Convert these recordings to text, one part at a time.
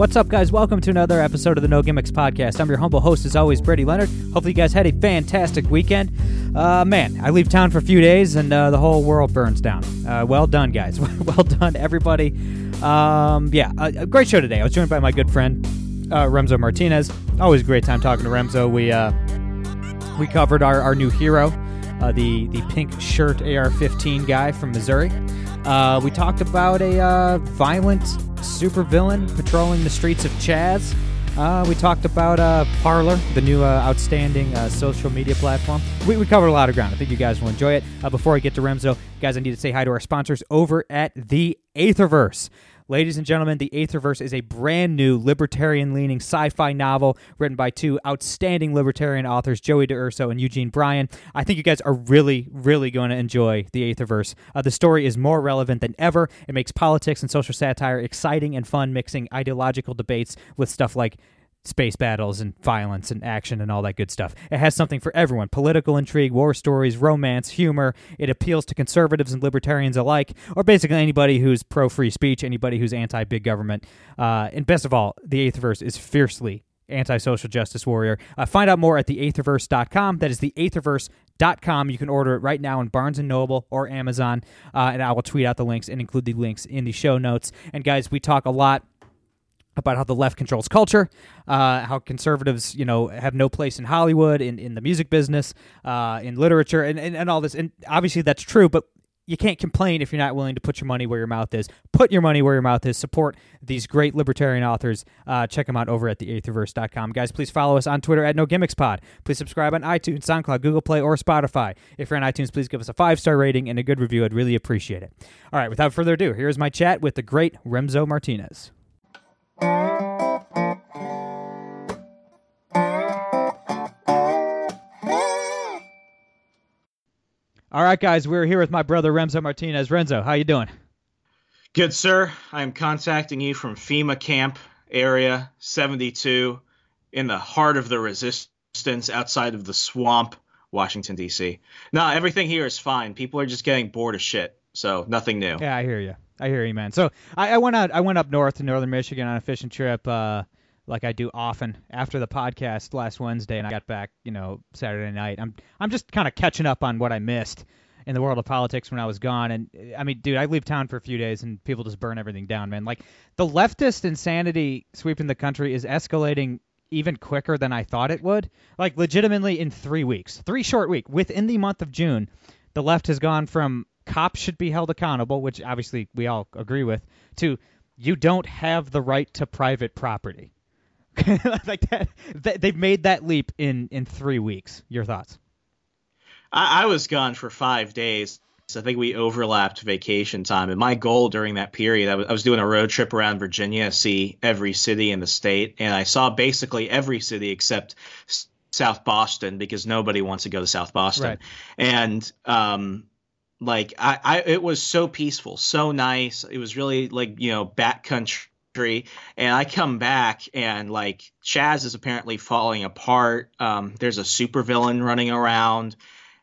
What's up, guys? Welcome to another episode of the No Gimmicks Podcast. I'm your humble host, as always, Brady Leonard. Hopefully, you guys had a fantastic weekend. Uh, man, I leave town for a few days and uh, the whole world burns down. Uh, well done, guys. well done, everybody. Um, yeah, a, a, great show today. I was joined by my good friend uh, Remso Martinez. Always a great time talking to Remso. We uh, we covered our, our new hero, uh, the the pink shirt AR-15 guy from Missouri. Uh, we talked about a violent supervillain patrolling the streets of Chaz. Uh, we talked about uh, Parler, the new uh, outstanding uh, social media platform. We, we, covered a lot of ground. I think you guys will enjoy it. Uh, before I get to Remso, guys, I need to say hi to our sponsors over at the Aetherverse. Ladies and gentlemen, The Aetherverse is a brand new libertarian leaning sci fi novel written by two outstanding libertarian authors, Joey DeUrso and Eugene Bryan. I think you guys are really, really going to enjoy The Aetherverse. Uh, the story is more relevant than ever. It makes politics and social satire exciting and fun, mixing ideological debates with stuff like space battles and violence and action and all that good stuff. It has something for everyone political intrigue, war stories, romance, humor. It appeals to conservatives and libertarians alike, or basically anybody who's pro free speech, anybody who's anti big government. Uh, and best of all, the Aetherverse is fiercely anti social justice warrior. Uh, find out more at theaetherverse.com. That is theaetherverse.com. You can order it right now in Barnes and Noble or Amazon, uh, and I will tweet out the links and include the links in the show notes. And guys, we talk a lot about how the left controls culture, uh, how conservatives, you know, have no place in Hollywood, in, in the music business, uh, in literature, and, and, and all this. And obviously that's true, but you can't complain if you're not willing to put your money where your mouth is. Put your money where your mouth is. Support these great libertarian authors. Uh, check them out over at theaetherverse.com. Guys, please follow us on Twitter at No Gimmicks Pod. Please subscribe on iTunes, SoundCloud, Google Play, or Spotify. If you're on iTunes, please give us a five star rating and a good review. I'd really appreciate it. All right, without further ado, here's my chat with the great Remso Martinez. All right, guys, we're here with my brother Remso Martinez. Remso, how you doing? Good, sir. I'm contacting you from FEMA camp area 72 in the heart of the resistance outside of the swamp, Washington D.C. No, everything here is fine. People are just getting bored of shit, so nothing new. Yeah, I hear you. I hear you, man. So I, I went out. I went up north to northern Michigan on a fishing trip. Uh, like I do often after the podcast last Wednesday, and I got back, you know, Saturday night. I'm I'm just kind of catching up on what I missed in the world of politics when I was gone. And I mean, dude, I leave town for a few days and people just burn everything down, man. Like the leftist insanity sweeping the country is escalating even quicker than I thought it would. Like legitimately in three weeks, three short week within the month of June, the left has gone from cops should be held accountable, which obviously we all agree with, to you don't have the right to private property. like that, they've made that leap in in three weeks. Your thoughts? I, I was gone for five days. I think we overlapped vacation time, and my goal during that period, I was, I was doing a road trip around Virginia, see every city in the state, and I saw basically every city except South Boston because nobody wants to go to South Boston. Right. And um, like I, I, it was so peaceful, so nice. It was really like you know back country and I come back and like Chaz is apparently falling apart. Um, there's a supervillain running around,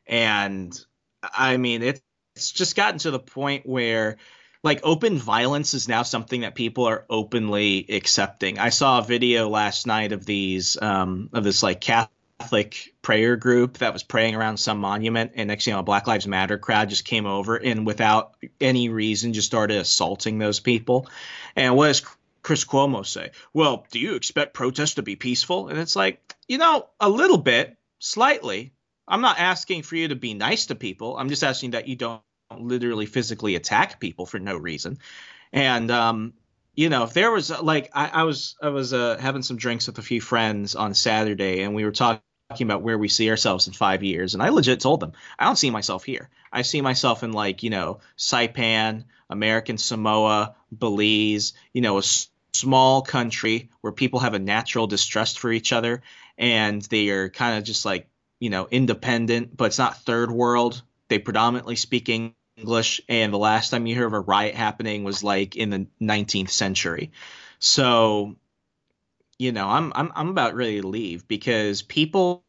and I mean it, it's just gotten to the point where like open violence is now something that people are openly accepting. I saw a video last night of these um, of this like Catholic prayer group that was praying around some monument, and next you know, a Black Lives Matter crowd just came over and without any reason just started assaulting those people. And what does Chris Cuomo say? Well, do you expect protests to be peaceful? And it's like, you know, a little bit, slightly. I'm not asking for you to be nice to people. I'm just asking that you don't literally physically attack people for no reason. And um, you know, if there was like I, I was I was uh, having some drinks with a few friends on Saturday, and we were talking about where we see ourselves in five years, and I legit told them I don't see myself here. I see myself in like you know Saipan, American Samoa, Belize, you know, a small country where people have a natural distrust for each other and they are kind of just like you know independent but it's not third world they predominantly speak english and the last time you hear of a riot happening was like in the 19th century so you know i'm i'm, I'm about ready to leave because people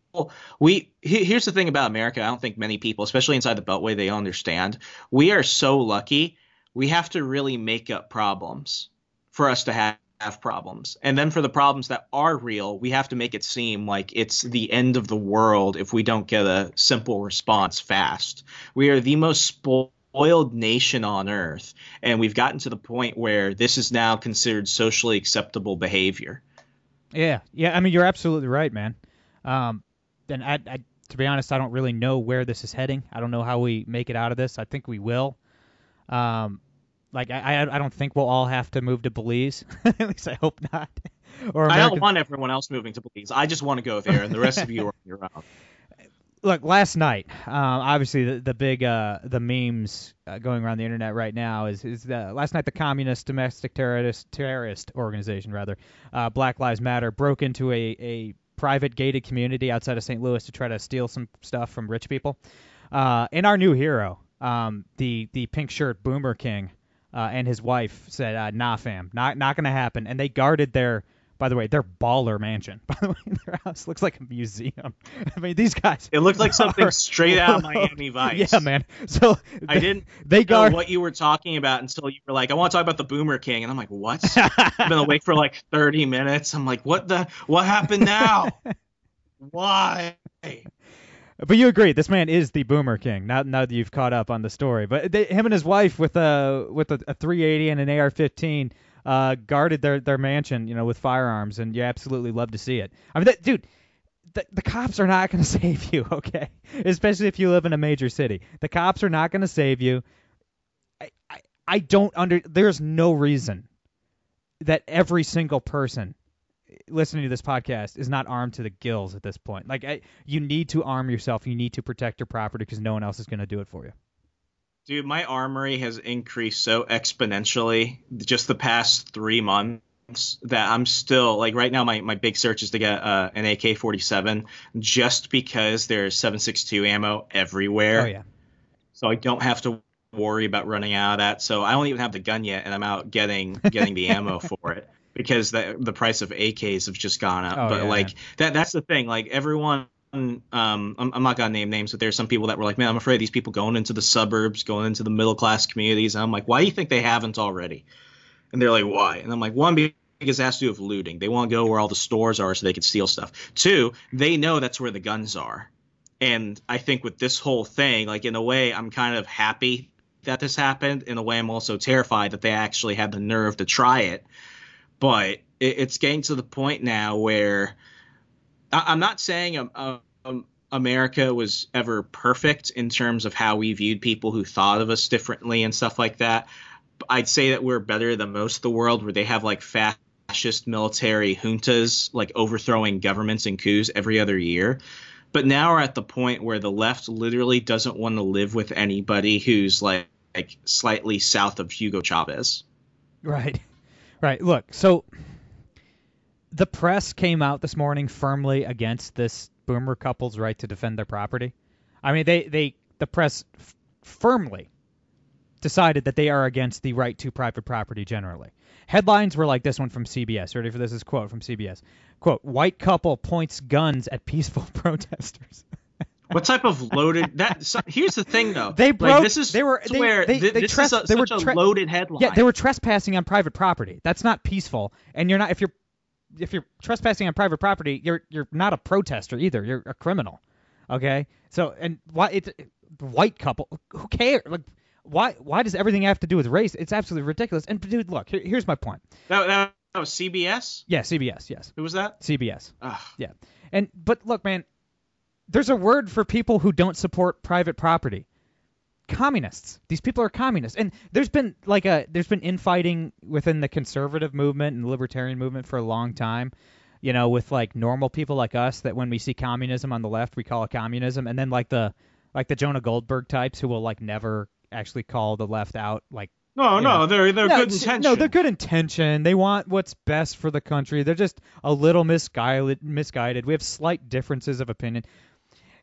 we here's the thing about america i don't think many people especially inside the beltway they understand we are so lucky we have to really make up problems for us to have, have problems. And then for the problems that are real, we have to make it seem like it's the end of the world if we don't get a simple response fast. We are the most spoiled nation on earth, and we've gotten to the point where this is now considered socially acceptable behavior. Yeah, yeah. I mean, you're absolutely right, man. Um, and I, I, to be honest, I don't really know where this is heading. I don't know how we make it out of this. I think we will. Um, like I, I don't think we'll all have to move to Belize. At least I hope not. or American... I don't want everyone else moving to Belize. I just want to go there, and the rest of you are on your own. Look, last night, uh, obviously the, the big uh, the memes uh, going around the internet right now is is the, last night the communist domestic terrorist terrorist organization rather uh, Black Lives Matter broke into a, a private gated community outside of St. Louis to try to steal some stuff from rich people. Uh, and our new hero, um, the the pink shirt Boomer King, uh, and his wife said, uh, "Nah, fam, not not gonna happen." And they guarded their, by the way, their baller mansion. By the way, their house looks like a museum. I mean, these guys. It looked like something straight out of Miami Vice. Yeah, man. So I didn't they guard... what you were talking about until you were like, "I want to talk about the Boomer King," and I'm like, "What?" I've been awake for like 30 minutes. I'm like, "What the? What happened now? Why?" But you agree, this man is the Boomer King. Now, now that you've caught up on the story, but they, him and his wife with a with a, a 380 and an AR-15 uh, guarded their their mansion, you know, with firearms, and you absolutely love to see it. I mean, that, dude, the, the cops are not going to save you, okay? Especially if you live in a major city, the cops are not going to save you. I, I I don't under. There's no reason that every single person listening to this podcast is not armed to the gills at this point. Like, I, you need to arm yourself. You need to protect your property because no one else is going to do it for you. Dude, my armory has increased so exponentially just the past three months that I'm still like right now. My, my big search is to get uh, an AK-47 just because there's 7.62 ammo everywhere. Oh yeah. So I don't have to worry about running out of that. So I don't even have the gun yet, and I'm out getting getting the ammo for it because the the price of AKs have just gone up. Oh, but yeah, like that that's the thing. Like everyone um, I'm, I'm, not gonna name names, but there's some people that were like, man, I'm afraid these people going into the suburbs, going into the middle class communities. And I'm like, why do you think they haven't already? And they're like, why? And I'm like, one, because it has to do with looting. They want to go where all the stores are so they can steal stuff. Two, they know that's where the guns are. And I think with this whole thing, like in a way, I'm kind of happy that this happened. In a way, I'm also terrified that they actually had the nerve to try it but it, it's getting to the point now where I, am not saying um, um, America was ever perfect in terms of how we viewed people who thought of us differently and stuff like that. I'd say that we're better than most of the world, where they have like fascist military juntas like overthrowing governments and coups every other year. But now we're at the point where the left literally doesn't want to live with anybody who's like, like slightly south of Hugo Chavez. Right. Right. Look, so the press came out this morning firmly against this boomer couple's right to defend their property. I mean, they they the press f- firmly decided that they are against the right to private property generally. Headlines were like this one from CBS. Ready for this? Is quote from CBS. Quote: White couple points guns at peaceful protesters. What type of loaded? That so, here's the thing though. They broke. Like, this is they were they, where they, they, this tres- is a, they were tre- a loaded headline. Yeah, they were trespassing on private property. That's not peaceful. And you're not if you're if you're trespassing on private property, you're you're not a protester either. You're a criminal. Okay. So and why it's white couple? Who cares? Like why why does everything have to do with race? It's absolutely ridiculous. And dude, look, here, here's my point. That, that, that was CBS. Yeah, CBS. Yes. Who was that? CBS. Ugh. Yeah. And but look, man, there's a word for people who don't support private property. Communists. These people are communists. And there's been like a there's been infighting within the conservative movement and the libertarian movement for a long time. You know, with like normal people like us that when we see communism on the left, we call it communism, and then like the like the Jonah Goldberg types who will like never actually call the left out like No, no, they're they're no, good intention. No, they're good intention. They want what's best for the country. They're just a little misguided. Misguided. We have slight differences of opinion.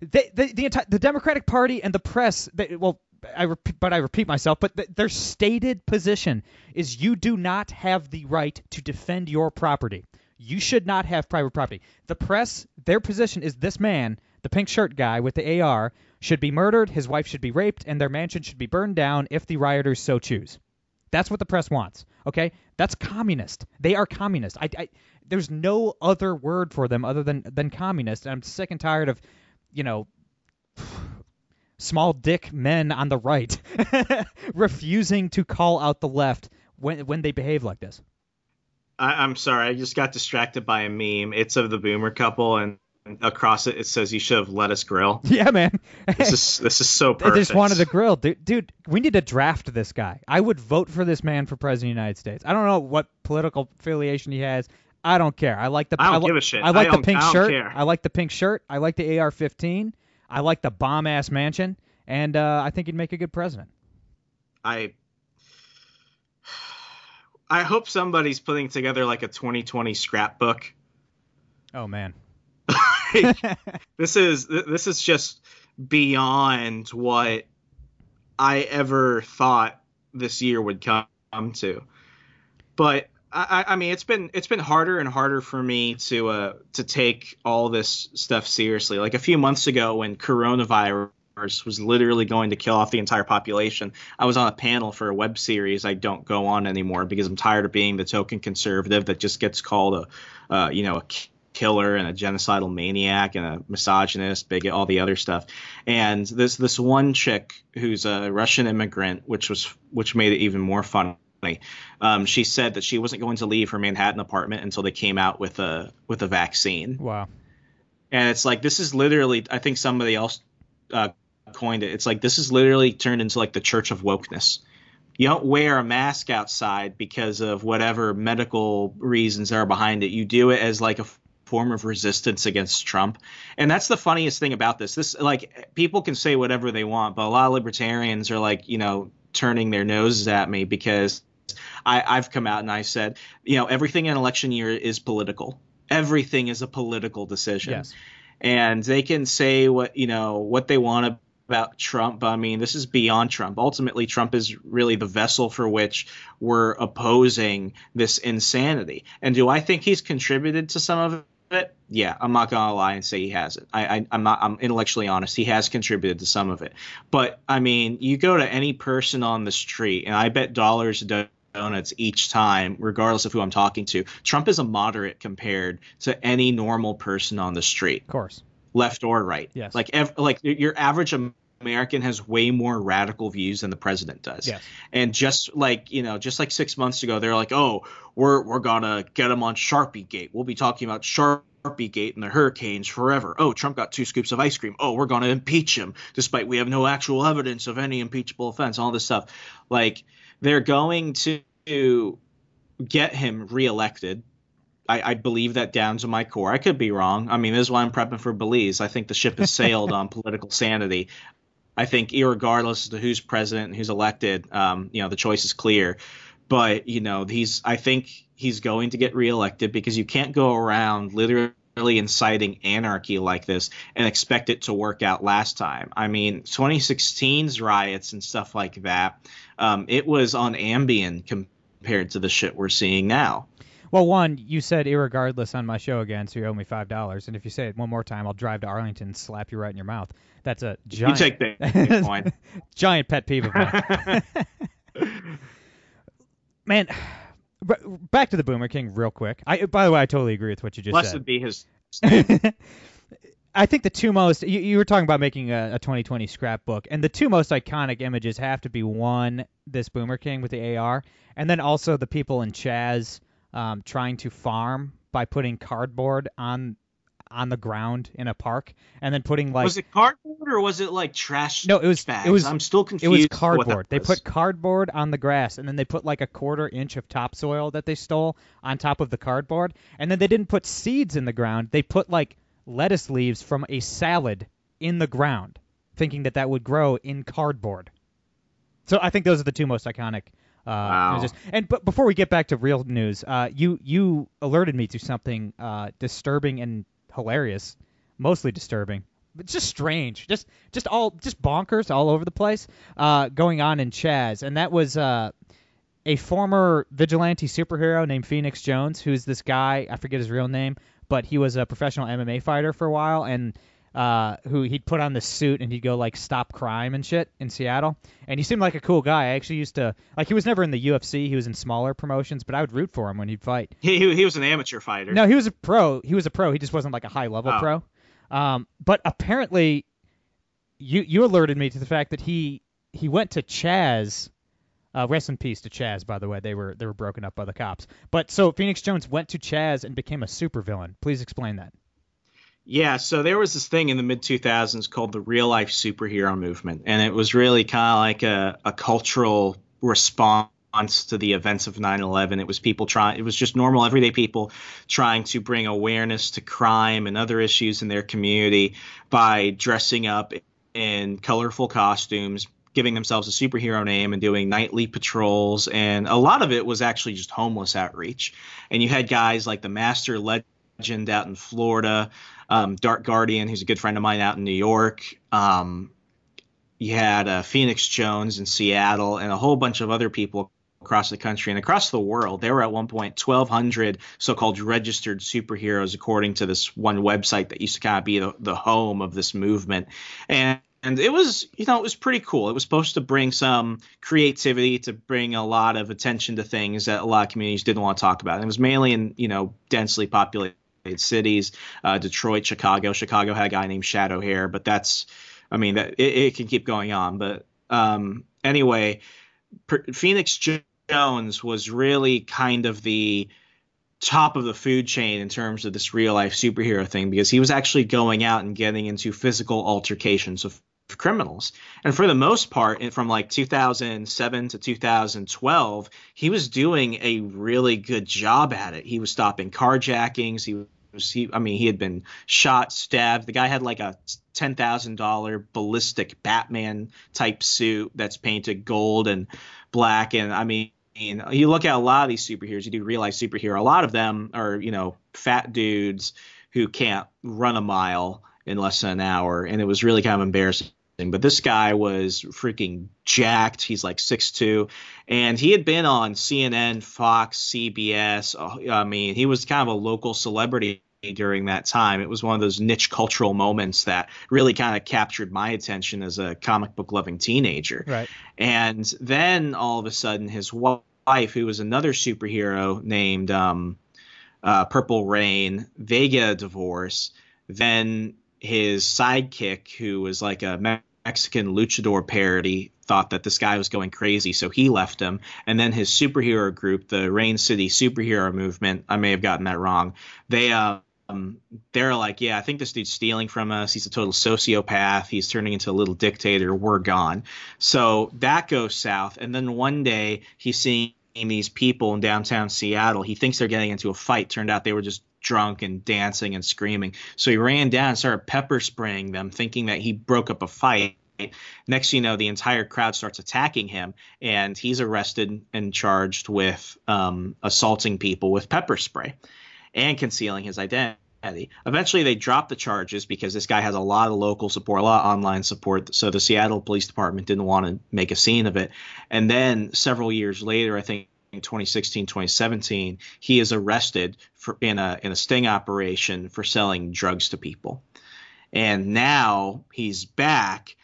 They, the the the Democratic Party and the press. They, well, I but I repeat myself. But th- their stated position is you do not have the right to defend your property. You should not have private property. The press, their position is this man, the pink shirt guy with the AR, should be murdered. His wife should be raped, and their mansion should be burned down if the rioters so choose. That's what the press wants. Okay, that's communist. They are communist. I, I there's no other word for them other than than communist. And I'm sick and tired of, you know, small dick men on the right refusing to call out the left when when they behave like this. I, I'm sorry, I just got distracted by a meme. It's of the boomer couple, and across it it says, "You should have let us grill." Yeah, man. This is this is so perfect. just wanted to grill, dude. Dude, we need to draft this guy. I would vote for this man for president of the United States. I don't know what political affiliation he has. I don't care. I like the. I don't li- give a shit. I like I the pink I don't shirt. care. I like the pink shirt. I like the AR-15. I like the bomb-ass mansion, and uh, I think he'd make a good president. I I hope somebody's putting together like a 2020 scrapbook. Oh man. This is this is just beyond what I ever thought this year would come to. But I, I mean, it's been it's been harder and harder for me to uh, to take all this stuff seriously. Like a few months ago, when coronavirus was literally going to kill off the entire population, I was on a panel for a web series I don't go on anymore because I'm tired of being the token conservative that just gets called a uh, you know a killer and a genocidal maniac and a misogynist, bigot, all the other stuff. And this this one chick who's a Russian immigrant, which was which made it even more funny. Um, she said that she wasn't going to leave her Manhattan apartment until they came out with a with a vaccine. Wow. And it's like this is literally I think somebody else uh, coined it. It's like this is literally turned into like the church of wokeness. You don't wear a mask outside because of whatever medical reasons are behind it. You do it as like a form of resistance against Trump. And that's the funniest thing about this. This like people can say whatever they want, but a lot of libertarians are like, you know, turning their noses at me because I, I've come out and I said, you know, everything in election year is political. Everything is a political decision. Yes. And they can say what you know what they want about Trump. But I mean, this is beyond Trump. Ultimately, Trump is really the vessel for which we're opposing this insanity. And do I think he's contributed to some of it? Yeah, I'm not gonna lie and say he hasn't. I, I I'm not. I'm intellectually honest. He has contributed to some of it. But I mean, you go to any person on the street, and I bet dollars donuts each time, regardless of who I'm talking to. Trump is a moderate compared to any normal person on the street Of course. left or right. Yes. Like ev- like your average American has way more radical views than the president does. Yes. And just like you know, just like six months ago, they're like, oh, we're we're gonna get him on Sharpie Gate. We'll be talking about Sharpie Gate and the hurricanes forever. Oh, Trump got two scoops of ice cream. Oh, we're gonna impeach him, despite we have no actual evidence of any impeachable offense. All this stuff, like they're going to get him reelected I, I believe that down to my core. I could be wrong. I mean, this is why I'm prepping for Belize. I think the ship has sailed on political sanity. I think, irregardless of who's president and who's elected, um, you know, the choice is clear. But you know, he's. I think he's going to get reelected because you can't go around literally inciting anarchy like this and expect it to work out last time. I mean, 2016's riots and stuff like that. Um, it was on Ambien compared to the shit we're seeing now. Well, one, you said irregardless on my show again, so you owe me five dollars. And if you say it one more time, I'll drive to Arlington and slap you right in your mouth. That's a giant, You take point. giant pet peeve of mine. Man, back to the Boomer King real quick. I, by the way, I totally agree with what you just Blessed said. be his. I think the two most you, you were talking about making a, a 2020 scrapbook, and the two most iconic images have to be one, this Boomer King with the AR, and then also the people in Chaz um, trying to farm by putting cardboard on on the ground in a park, and then putting like was it cardboard or was it like trash? no, it was bags? it was I'm still confused. it was cardboard. They was. put cardboard on the grass, and then they put like a quarter inch of topsoil that they stole on top of the cardboard, and then they didn't put seeds in the ground. They put like lettuce leaves from a salad in the ground, thinking that that would grow in cardboard. So I think those are the two most iconic Uh, Wow. just- and but before we get back to real news, uh, you you alerted me to something uh, disturbing and hilarious, mostly disturbing, but just strange, just just all just bonkers all over the place, uh, going on in Chaz, and that was uh, a former vigilante superhero named Phoenix Jones, who's this guy I forget his real name, but he was a professional MMA fighter for a while, and uh, who he'd put on the suit and he'd go like stop crime and shit in Seattle. And he seemed like a cool guy. I actually used to like he was never in the UFC. He was in smaller promotions, but I would root for him when he'd fight. He, he, he was an amateur fighter. No, he was a pro. He was a pro. He just wasn't like a high level Oh. pro. Um, but apparently, you you alerted me to the fact that he he went to Chaz. Uh, rest in peace to Chaz, by the way. They were they were broken up by the cops. But so Phoenix Jones went to Chaz and became a supervillain. Please explain that. Yeah, so there was this thing in the mid 2000s called the real life superhero movement, and it was really kind of like a, a cultural response to the events of 9/11. It was people trying, it was just normal everyday people trying to bring awareness to crime and other issues in their community by dressing up in colorful costumes, giving themselves a superhero name and doing nightly patrols and a lot of it was actually just homeless outreach. And you had guys like the Master Legend out in Florida, um, Dark Guardian, who's a good friend of mine out in New York. Um, you had uh, Phoenix Jones in Seattle, and a whole bunch of other people across the country and across the world. There were at one point 1,200 so-called registered superheroes, according to this one website that used to kind of be the, the home of this movement. And and it was, you know, it was pretty cool. It was supposed to bring some creativity, to bring a lot of attention to things that a lot of communities didn't want to talk about. And it was mainly in, you know, densely populated cities, uh, Detroit, Chicago. Chicago had a guy named Shadow Hair, but that's, I mean, that it, it can keep going on. But um, anyway, per, Phoenix Jones was really kind of the top of the food chain in terms of this real life superhero thing because he was actually going out and getting into physical altercations of criminals. And for the most part, from like 2007 to 2012, he was doing a really good job at it. He was stopping carjackings. He was, he, I mean, he had been shot, stabbed. The guy had like a $10,000 ballistic Batman type suit that's painted gold and black. And I mean, you look at a lot of these superheroes, you do realize superhero, a lot of them are, you know, fat dudes who can't run a mile in less than an hour. And it was really kind of embarrassing. But this guy was freaking jacked. He's like 6'2. And he had been on CNN, Fox, CBS. Oh, I mean, he was kind of a local celebrity during that time. It was one of those niche cultural moments that really kind of captured my attention as a comic book loving teenager. Right. And then all of a sudden, his wife, who was another superhero named um, uh, Purple Reign, they get a divorce. Then his sidekick, who was like a Mexican luchador parody, thought that this guy was going crazy, so he left him. And then his superhero group, the Rain City Superhero Movement, I may have gotten that wrong. They uh, um, they're like, yeah, I think this dude's stealing from us. He's a total sociopath. He's turning into a little dictator. We're gone. So that goes south. And then one day he's seeing these people in downtown Seattle. He thinks they're getting into a fight. Turned out they were just drunk and dancing and screaming. So he ran down and started pepper spraying them, thinking that he broke up a fight. Next, you know, the entire crowd starts attacking him, and he's arrested and charged with um, assaulting people with pepper spray and concealing his identity. Eventually, they dropped the charges because this guy has a lot of local support, a lot of online support. So the Seattle Police Department didn't want to make a scene of it. And then several years later, I think in 2016, 2017, he is arrested for in a in a sting operation for selling drugs to people. And now he's back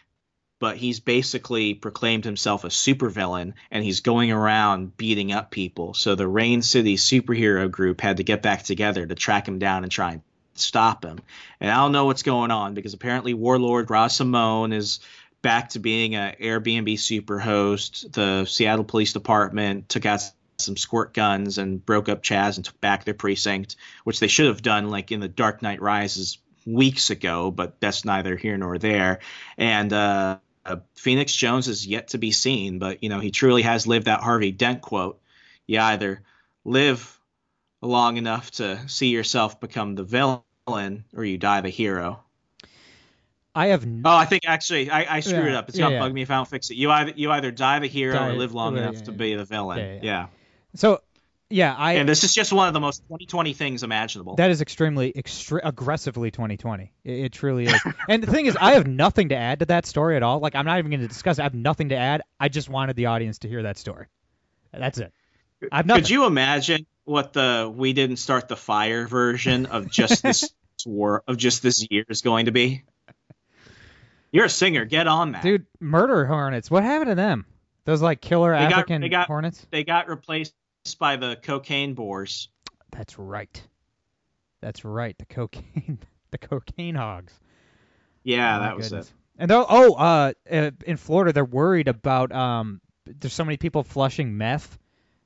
but he's basically proclaimed himself a supervillain and he's going around beating up people. So the Rain City superhero group had to get back together to track him down and try and stop him. And I don't know what's going on because apparently Warlord Raz Simone is back to being an Airbnb superhost. The Seattle Police Department took out some squirt guns and broke up Chaz and took back their precinct, which they should have done like in the Dark Knight Rises weeks ago, but that's neither here nor there. And uh, uh, Phoenix Jones is yet to be seen, but you know he truly has lived that Harvey Dent quote. You either live long enough to see yourself become the villain, or you die the hero. I have n- Oh, I think actually I, I screwed it up. It's yeah, gonna yeah. bug me if I don't fix it. You either you either die the hero Die- or live long yeah, enough yeah, to yeah. be the villain. Yeah, yeah. yeah. so yeah, I And this is just one of the most 2020 things imaginable. That is extremely, extre- aggressively 2020. It, it truly is. and the thing is, I have nothing to add to that story at all. Like, I'm not even going to discuss it. I have nothing to add. I just wanted the audience to hear that story. That's it. I have nothing. Could you imagine what the we didn't start the fire version of just this war of just this year is going to be? You're a singer. Get on that. Dude, murder hornets. What happened to them? Those like killer They got- African they got- hornets. They got replaced by the cocaine boars. That's right. That's right. The cocaine, the cocaine hogs. Yeah, Oh, that was goodness. it. And oh, uh, uh, in Florida, they're worried about um, there's so many people flushing meth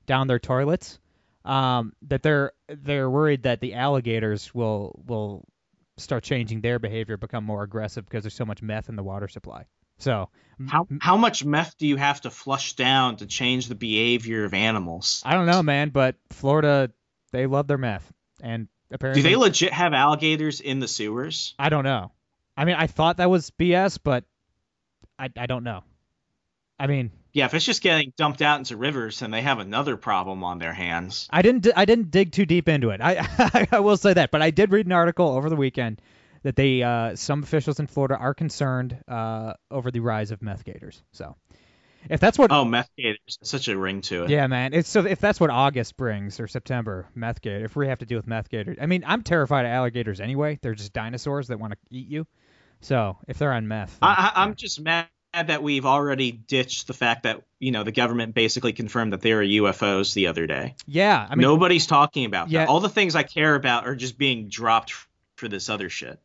down their toilets, um, that they're they're worried that the alligators will will start changing their behavior, become more aggressive because there's so much meth in the water supply. So How how much meth do you have to flush down to change the behavior of animals? I don't know, man, but Florida, they love their meth, and apparently Do they legit have alligators in the sewers? I don't know. I mean, I thought that was BS, but I I don't know. I mean, Yeah, if it's just getting dumped out into rivers, then they have another problem on their hands. I didn't I didn't dig too deep into it. I I will say that, but I did read an article over the weekend that they uh, some officials in Florida are concerned uh, over the rise of meth gators. So if that's what Oh, meth gators, such a ring to it. yeah, man, it's so if that's what August brings or September, meth gator. If we have to deal with meth gators, I mean, I'm terrified of alligators anyway. They're just dinosaurs that want to eat you. So if they're on meth, then- I, I'm just mad that we've already ditched the fact that you know the government basically confirmed that there were UFOs the other day. yeah, I mean, Nobody's talking about Yeah. that. All the things I care about are just being dropped for this other shit.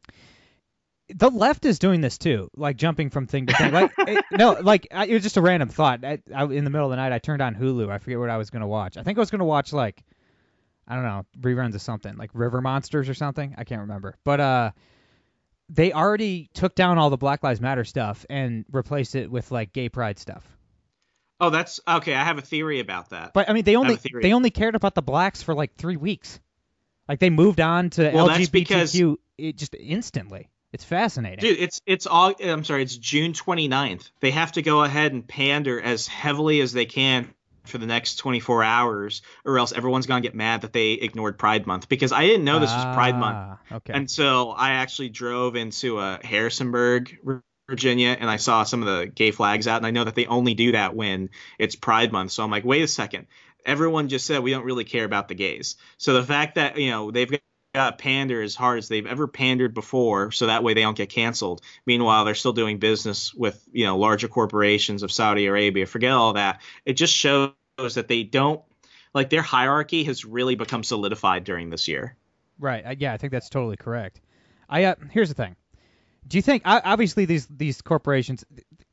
the left is doing this too, like jumping from thing to thing. Like it, no, like I, it was just a random thought. I, I, in the middle of the night, I turned on Hulu. I forget what I was gonna watch. I think I was gonna watch like I don't know reruns of something like River Monsters or something. I can't remember. But uh, they already took down all the Black Lives Matter stuff and replaced it with like gay pride stuff. Oh, that's okay. I have a theory about that. But I mean, they only they only cared about the blacks for like three weeks. Like they moved on to Well, LGBTQ because- it just instantly. It's fascinating. Dude, it's it's all I'm sorry, it's June 29th. They have to go ahead and pander as heavily as they can for the next 24 hours or else everyone's going to get mad that they ignored Pride month because I didn't know this was Pride month Ah, Okay. until I actually drove into uh, Harrisonburg, Virginia, and I saw some of the gay flags out, and I know that they only do that when it's Pride Month. So I'm like, wait a second. Everyone just said we don't really care about the gays. So the fact that you know they've got pander as hard as they've ever pandered before, so that way they don't get canceled. Meanwhile, they're still doing business with you know larger corporations of Saudi Arabia. Forget all that. It just shows that they don't like their hierarchy has really become solidified during this year. Right. Yeah, I think that's totally correct. I uh, here's the thing. Do you think obviously these these corporations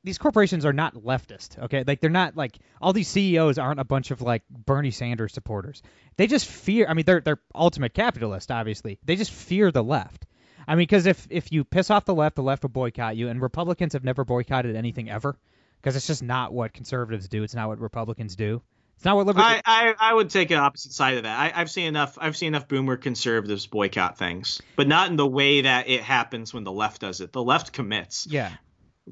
these corporations are not leftist, okay? Like they're not like all these CEOs aren't a bunch of like Bernie Sanders supporters. They just fear I mean they're they're ultimate capitalist obviously. They just fear the left. I mean cuz if if you piss off the left, the left will boycott you and Republicans have never boycotted anything ever because it's just not what conservatives do. It's not what Republicans do. It's not what liberal I, I, I would take an opposite side of that. I, I've seen enough. I've seen enough boomer conservatives boycott things, but not in the way that it happens when the left does it. The left commits. Yeah.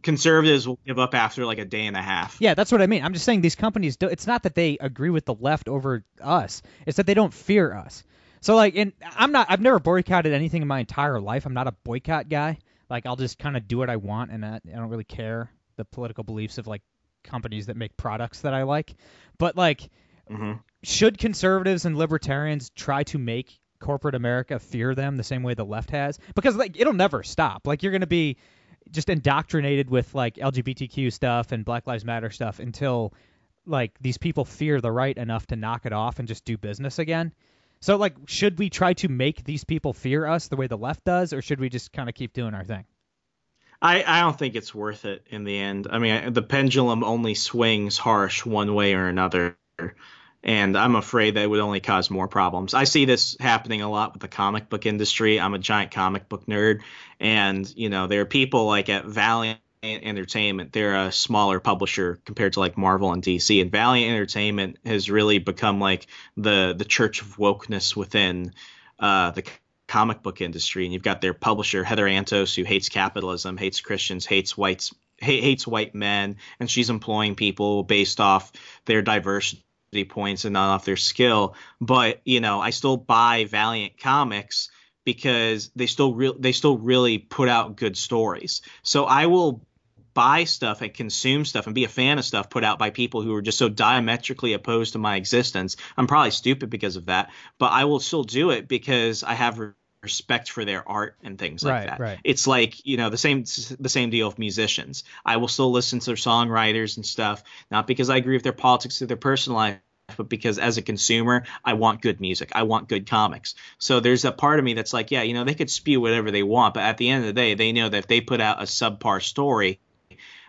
Conservatives will give up after like a day and a half. Yeah, that's what I mean. I'm just saying these companies do it's not that they agree with the left over us. It's that they don't fear us. So like and I'm not I've never boycotted anything in my entire life. I'm not a boycott guy. Like I'll just kind of do what I want and I, I don't really care the political beliefs of like companies that make products that I like. But like Mhm. should conservatives and libertarians try to make corporate America fear them the same way the left has? Because like it'll never stop. Like you're going to be just indoctrinated with like LGBTQ stuff and Black Lives Matter stuff until like these people fear the right enough to knock it off and just do business again. So like should we try to make these people fear us the way the left does or should we just kind of keep doing our thing? I, I don't think it's worth it in the end. I mean, the pendulum only swings harsh one way or another, and I'm afraid that it would only cause more problems. I see this happening a lot with the comic book industry. I'm a giant comic book nerd, and you know there are people like at Valiant Entertainment. They're a smaller publisher compared to like Marvel and DC, and Valiant Entertainment has really become like the the church of wokeness within uh, the comic book industry, and you've got their publisher Heather Antos, who hates capitalism, hates Christians, hates whites, hates white men, and she's employing people based off their diversity points and not off their skill. But you know, I still buy Valiant comics because they still real they still really put out good stories. So I will buy stuff and consume stuff and be a fan of stuff put out by people who are just so diametrically opposed to my existence. I'm probably stupid because of that, but I will still do it because I have respect for their art and things like Right, that. right. It's like, you know, the same the same deal with musicians. I will still listen to their songwriters and stuff, not because I agree with their politics or their personal life, but because as a consumer, I want good music. I want good comics. So there's a part of me that's like, yeah, you know, they could spew whatever they want, but at the end of the day, they know that if they put out a subpar story,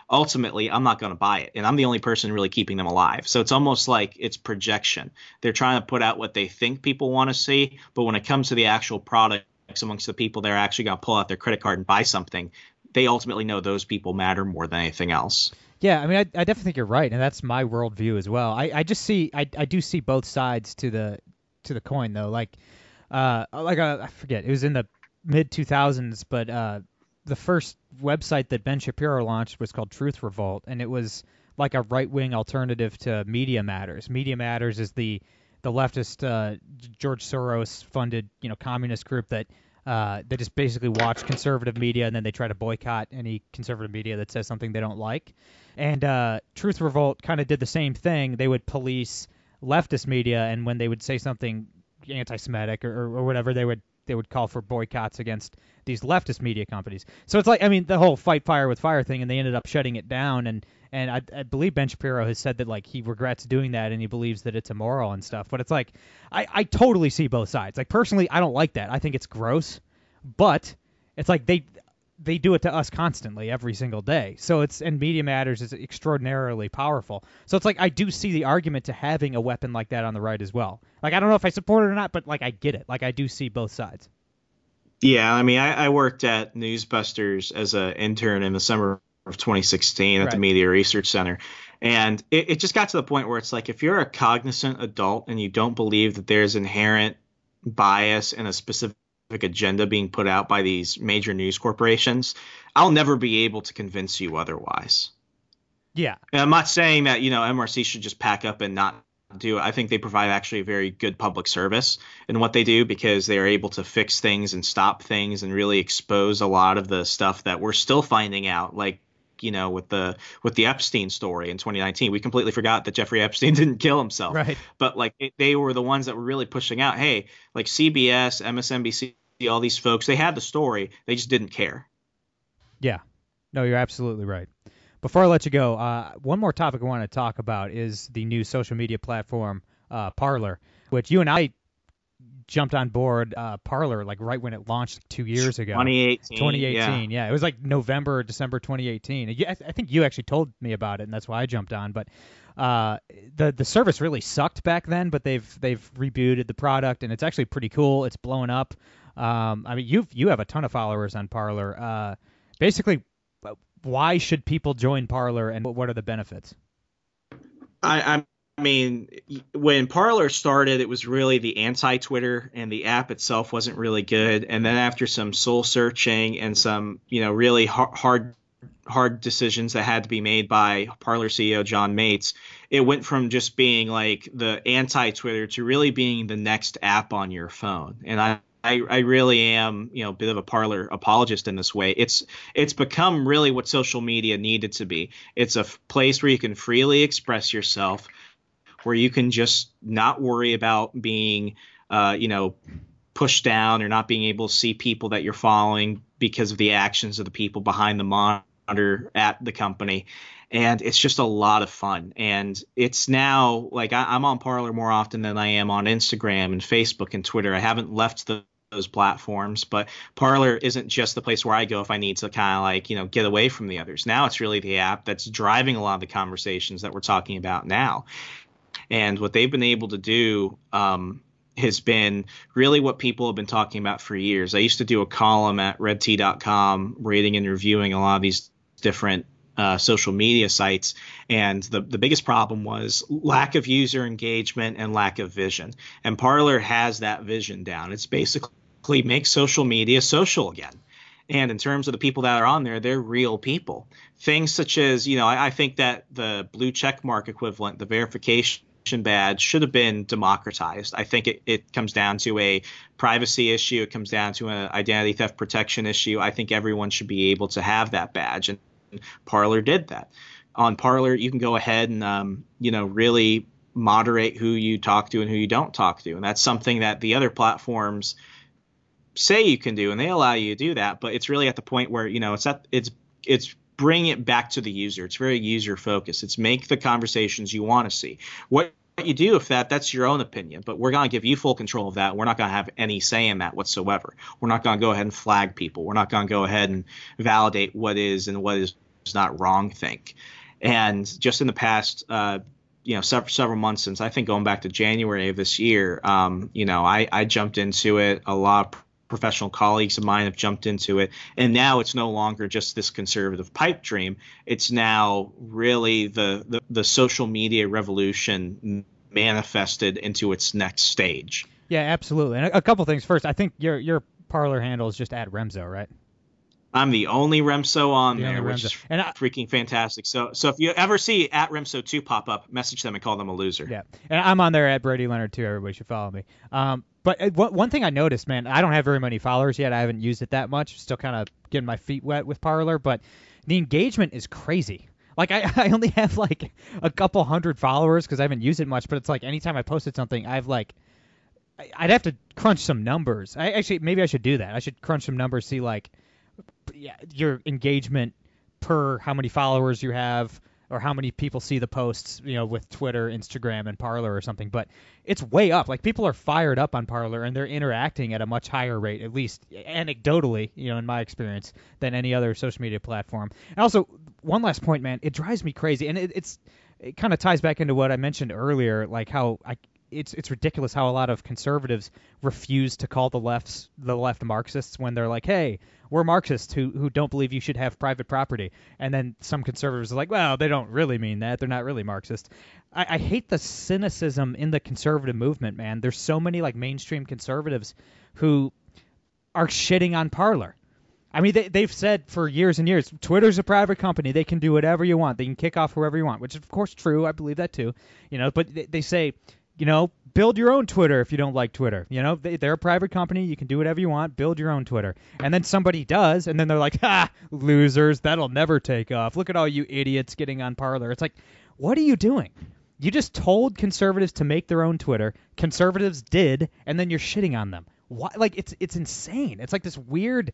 ultimately I'm not going to buy it. And I'm the only person really keeping them alive. So it's almost like it's projection. They're trying to put out what they think people want to see, but when it comes to the actual products amongst the people that are actually going to pull out their credit card and buy something, they ultimately know those people matter more than anything else. Yeah, I mean, I, I definitely think you're right, and that's my worldview as well. I, I just see, I, I do see both sides to the to the coin though. Like, uh, like uh, I forget, it was in the mid 2000s, but uh, the first website that Ben Shapiro launched was called Truth Revolt, and it was like a right wing alternative to Media Matters. Media Matters is the the leftist uh, George Soros funded, you know, communist group that uh, just basically watch conservative media and then they try to boycott any conservative media that says something they don't like. And uh, Truth Revolt kind of did the same thing. They would police leftist media, and when they would say something anti-Semitic or, or whatever, they would they would call for boycotts against these leftist media companies. So it's like I mean the whole fight fire with fire thing, and they ended up shutting it down. And and I, I believe Ben Shapiro has said that like he regrets doing that and he believes that it's immoral and stuff. But it's like I I totally see both sides. Like personally, I don't like that. I think it's gross, but it's like they they do it to us constantly every single day. So it's and Media Matters is extraordinarily powerful. So it's like I do see the argument to having a weapon like that on the right as well. Like I don't know if I support it or not, but like I get it. Like I do see both sides. Yeah, I mean, I, I worked at Newsbusters as an intern in the summer of 2016 at Right. the Media Research Center. And it, it just got to the point where it's like if you're a cognizant adult and you don't believe that there's inherent bias in a specific agenda being put out by these major news corporations, I'll never be able to convince you otherwise. Yeah. And I'm not saying that, you know, MRC should just pack up and not do it. I think they provide actually a very good public service in what they do because they are able to fix things and stop things and really expose a lot of the stuff that we're still finding out. Like, you know, with the with the Epstein story in 2019, we completely forgot that Jeffrey Epstein didn't kill himself. Right. But like it, they were the ones that were really pushing out, hey, like CBS, MSNBC, all these folks, they had the story, they just didn't care. Yeah. No, you're absolutely right. Before I let you go, uh, one more topic I want to talk about is the new social media platform, uh, Parler, which you and I jumped on board uh, Parler like right when it launched two years ago. 2018. 2018, Yeah. yeah. It was like November or December 2018. I th- I think you actually told me about it, and that's why I jumped on. But uh, the the service really sucked back then, but they've they've rebooted the product, and it's actually pretty cool. It's blowing up. Um, I mean, you you have a ton of followers on Parler. Uh, basically, why should people join Parler, and what what are the benefits? I, I mean, when Parler started, it was really the anti-Twitter, and the app itself wasn't really good. And then after some soul searching and some, you know, really hard, hard, decisions that had to be made by Parler CEO John Matze, it went from just being like the anti-Twitter to really being the next app on your phone. And I. I, I really am, you know, a bit of a Parler apologist in this way. It's it's become really what social media needed to be. It's a f- place where you can freely express yourself, where you can just not worry about being, uh, you know, pushed down or not being able to see people that you're following because of the actions of the people behind the monitor at the company. And it's just a lot of fun. And it's now like I, I'm on Parler more often than I am on Instagram and Facebook and Twitter. I haven't left the those platforms, but Parler isn't just the place where I go if I need to kind of like, you know, get away from the others. Now it's really the app that's driving a lot of the conversations that we're talking about now. And what they've been able to do um, has been really what people have been talking about for years. I used to do a column at redT.com rating and reviewing a lot of these different uh, social media sites. And the, the biggest problem was lack of user engagement and lack of vision. And Parler has that vision down. It's basically basically make social media social again. And in terms of the people that are on there, they're real people. Things such as, you know, I, I think that the blue check mark equivalent, the verification badge should have been democratized. I think it, it comes down to a privacy issue. It comes down to an identity theft protection issue. I think everyone should be able to have that badge, and Parler did that. On Parler, you can go ahead and um, you know really moderate who you talk to and who you don't talk to, and that's something that the other platforms say you can do, and they allow you to do that. But it's really at the point where you know it's at it's it's bring it back to the user. It's very user focused. It's make the conversations you want to see. What you do if that that's your own opinion, but we're going to give you full control of that. We're not going to have any say in that whatsoever. We're not going to go ahead and flag people. We're not going to go ahead and validate what is and what is not wrong think. And just in the past, uh, you know, several, several months since I think going back to January of this year, um, you know, I, I jumped into it. A lot of professional colleagues of mine have jumped into it. And now it's no longer just this conservative pipe dream. It's now really the the, the social media revolution manifested into its next stage. Yeah absolutely. And a, a couple things. First i think your your Parler handle is just at remso right I'm the only Remso on The there, which Remso. is And I- freaking fantastic. So, so if you ever see at Remso two pop up, message them and call them a loser. Yeah, and I'm on there at Brady Leonard too. Everybody should follow me. Um, but uh, one thing I noticed, man, I don't have very many followers yet. I haven't used it that much. Still kind of getting my feet wet with Parler, but the engagement is crazy. Like I, I only have like a couple hundred followers because I haven't used it much. But it's like anytime I posted something, I've like I'd have to crunch some numbers. I actually maybe I should do that. I should crunch some numbers, see like your engagement per how many followers you have or how many people see the posts, you know, with Twitter, Instagram, and Parler or something. But it's way up. Like people are fired up on Parler and they're interacting at a much higher rate, at least anecdotally, you know, in my experience, than any other social media platform. And also, one last point, man, it drives me crazy, and it, it's it kind of ties back into what I mentioned earlier, like how I it's it's ridiculous how a lot of conservatives refuse to call the lefts the left Marxists when they're like, hey, we're Marxists who who don't believe you should have private property, and then some conservatives are like, well, they don't really mean that. They're not really Marxist. I, I hate the cynicism in the conservative movement, man. There's so many like mainstream conservatives who are shitting on Parler. I mean, they, they've said for years and years, Twitter's a private company. They can do whatever you want. They can kick off whoever you want, which is of course true. I believe that too. You know, but they, they say, you know, build your own Twitter if you don't like Twitter. You know, they, they're a private company. You can do whatever you want. Build your own Twitter. And then somebody does, and then they're like, ha, losers. That'll never take off. Look at all you idiots getting on Parler. It's like, what are you doing? You just told conservatives to make their own Twitter. Conservatives did, and then you're shitting on them. Why? Like it's it's insane. It's like this weird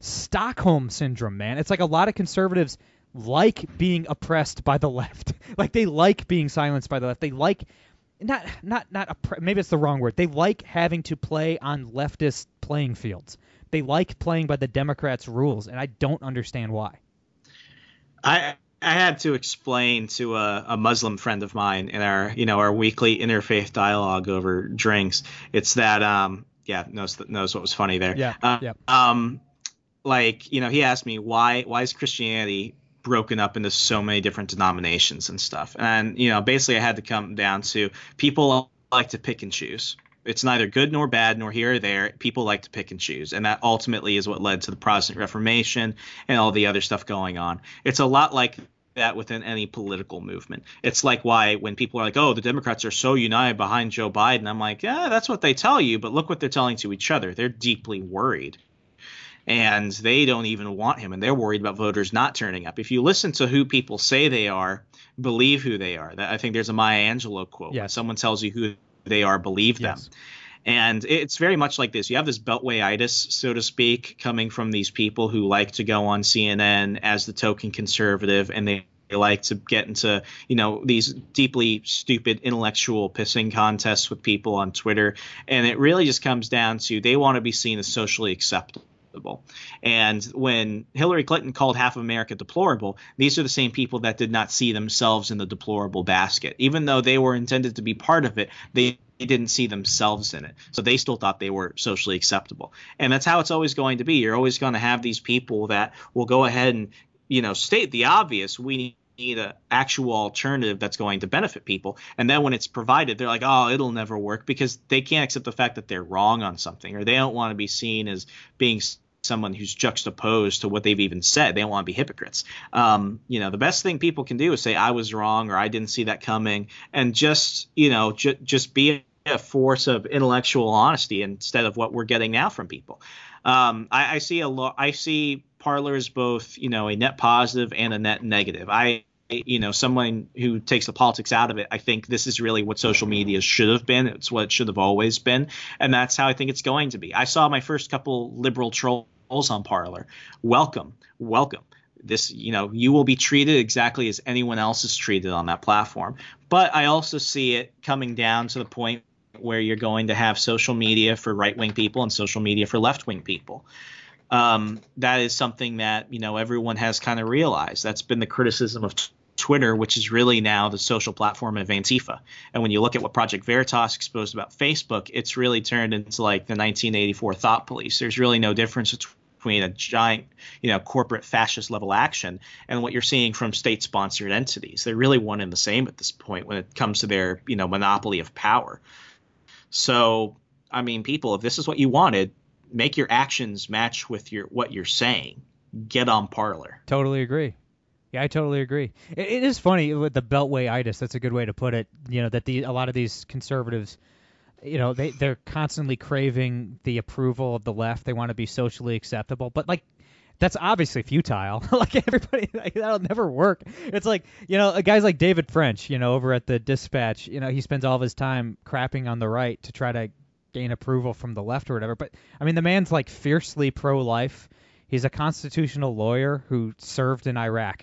Stockholm syndrome, man. It's like a lot of conservatives like being oppressed by the left. like they like being silenced by the left. They like not not not oppre- maybe it's the wrong word. They like having to play on leftist playing fields. They like playing by the Democrats' rules, and I don't understand why. I I had to explain to a, a Muslim friend of mine in our you know our weekly interfaith dialogue over drinks. It's that um yeah knows knows what was funny there. Yeah, Uh, yeah. Um, like you know he asked me why why is Christianity broken up into so many different denominations and stuff and you know basically I had to come down to people like to pick and choose. It's neither good nor bad nor here or there. People like to pick and choose, and that ultimately is what led to the Protestant Reformation and all the other stuff going on. It's a lot like that within any political movement. It's like why when people are like, "Oh, the Democrats are so united behind Joe Biden," I'm like, "Yeah, that's what they tell you, but look what they're telling to each other. They're deeply worried." And they don't even want him, and they're worried about voters not turning up. If you listen to who people say they are, believe who they are. That I think there's a Maya Angelou quote. When Yes. someone tells you who they are, believe them. Yes. And it's very much like this. You have this beltwayitis, so to speak, coming from these people who like to go on CNN as the token conservative, and they they like to get into you know these deeply stupid intellectual pissing contests with people on Twitter, and it really just comes down to they want to be seen as socially acceptable. And when Hillary Clinton called half of America deplorable, these are the same people that did not see themselves in the deplorable basket. Even though they were intended to be part of it, they didn't see themselves in it. So they still thought they were socially acceptable. And that's how it's always going to be. You're always going to have these people that will go ahead and, you know, state the obvious. We need an actual alternative that's going to benefit people. And then when it's provided, they're like, oh, it'll never work because they can't accept the fact that they're wrong on something or they don't want to be seen as being someone who's juxtaposed to what they've even said. They don't want to be hypocrites. Um, you know, the best thing people can do is say, I was wrong or I didn't see that coming and just, you know, ju- just be a force of intellectual honesty instead of what we're getting now from people. Um, I, I see a lot. I see Parler is both, you know, a net positive and a net negative. I, you know, someone who takes the politics out of it, I think this is really what social media should have been. It's what it should have always been, and that's how I think it's going to be. I saw my first couple liberal trolls on Parler. Welcome, welcome. This, you know, you will be treated exactly as anyone else is treated on that platform. But I also see it coming down to the point where you're going to have social media for right wing people and social media for left wing people um, that is something that you know everyone has kind of realized. That's been the criticism of Twitter, which is really now the social platform of Antifa. And when you look at what Project Veritas exposed about Facebook, it's really turned into like the 1984 thought police. There's really no difference between a giant, you know, corporate fascist level action and what you're seeing from state-sponsored entities. They're really one and the same at this point when it comes to their, you know, monopoly of power. So, I mean, people, if this is what you wanted, make your actions match with your what you're saying. Get on Parler. Totally agree. Yeah, I totally agree. it, it is funny with the beltway itis. That's a good way to put it. You know that the a lot of these conservatives, you know, they they're constantly craving the approval of the left. They want to be socially acceptable, but like that's obviously futile. like everybody, like, that'll never work. It's like you know, guys like David French, you know, over at the Dispatch, you know, he spends all of his time crapping on the right to try to gain approval from the left or whatever. But I mean, the man's like fiercely pro-life. He's a constitutional lawyer who served in Iraq.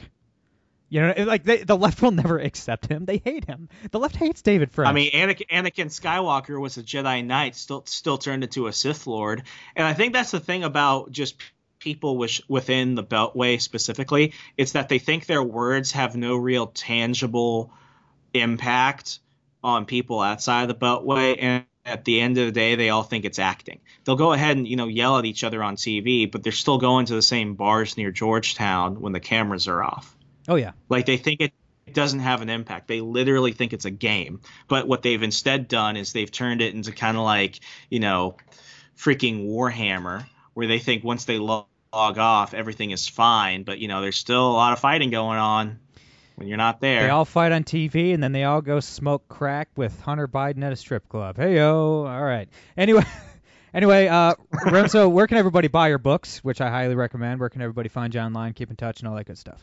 You know, like they, the left will never accept him. They hate him. The left hates David French. I mean, Anakin, Anakin Skywalker was a Jedi Knight, still still turned into a Sith Lord, and I think that's the thing about just people which, within the Beltway specifically. It's that they think their words have no real tangible impact on people outside of the Beltway, and at the end of the day, they all think it's acting. They'll go ahead and you know yell at each other on TV, but they're still going to the same bars near Georgetown when the cameras are off. Oh yeah, like they think it doesn't have an impact. They literally think it's a game. But what they've instead done is they've turned it into kind of like you know freaking Warhammer, where they think once they log off, everything is fine. But you know there's still a lot of fighting going on when you're not there. They all fight on TV and then they all go smoke crack with Hunter Biden at a strip club. Hey yo, all right. Anyway, anyway, uh, Remso, where can everybody buy your books, which I highly recommend? Where can everybody find you online, keep in touch, and all that good stuff?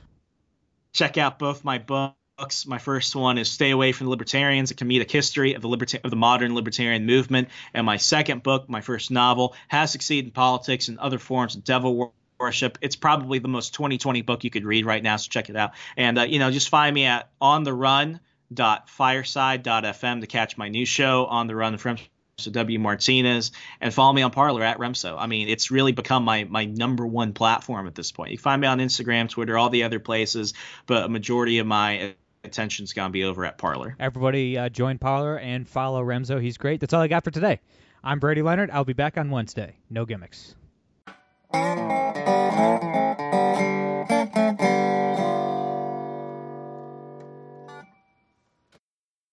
Check out both my books. My first one is "Stay Away from the Libertarians: A Comedic History of the Liberta- of the Modern Libertarian Movement," and my second book, my first novel, "How to Succeed in Politics and Other Forms of Devil worship. It's probably the most 2020 book you could read right now, so check it out. And uh, you know, just find me at on the run dot fireside.fm to catch my new show on the run from so W Martinez and follow me on Parler at Remso. I mean, it's really become my my number one platform at this point. You find me on Instagram, Twitter, all the other places, but a majority of my attention's gonna be over at Parler. Everybody uh, join Parler and follow Remso. He's great. That's all I got for today. I'm Brady Leonard. I'll be back on Wednesday. No gimmicks.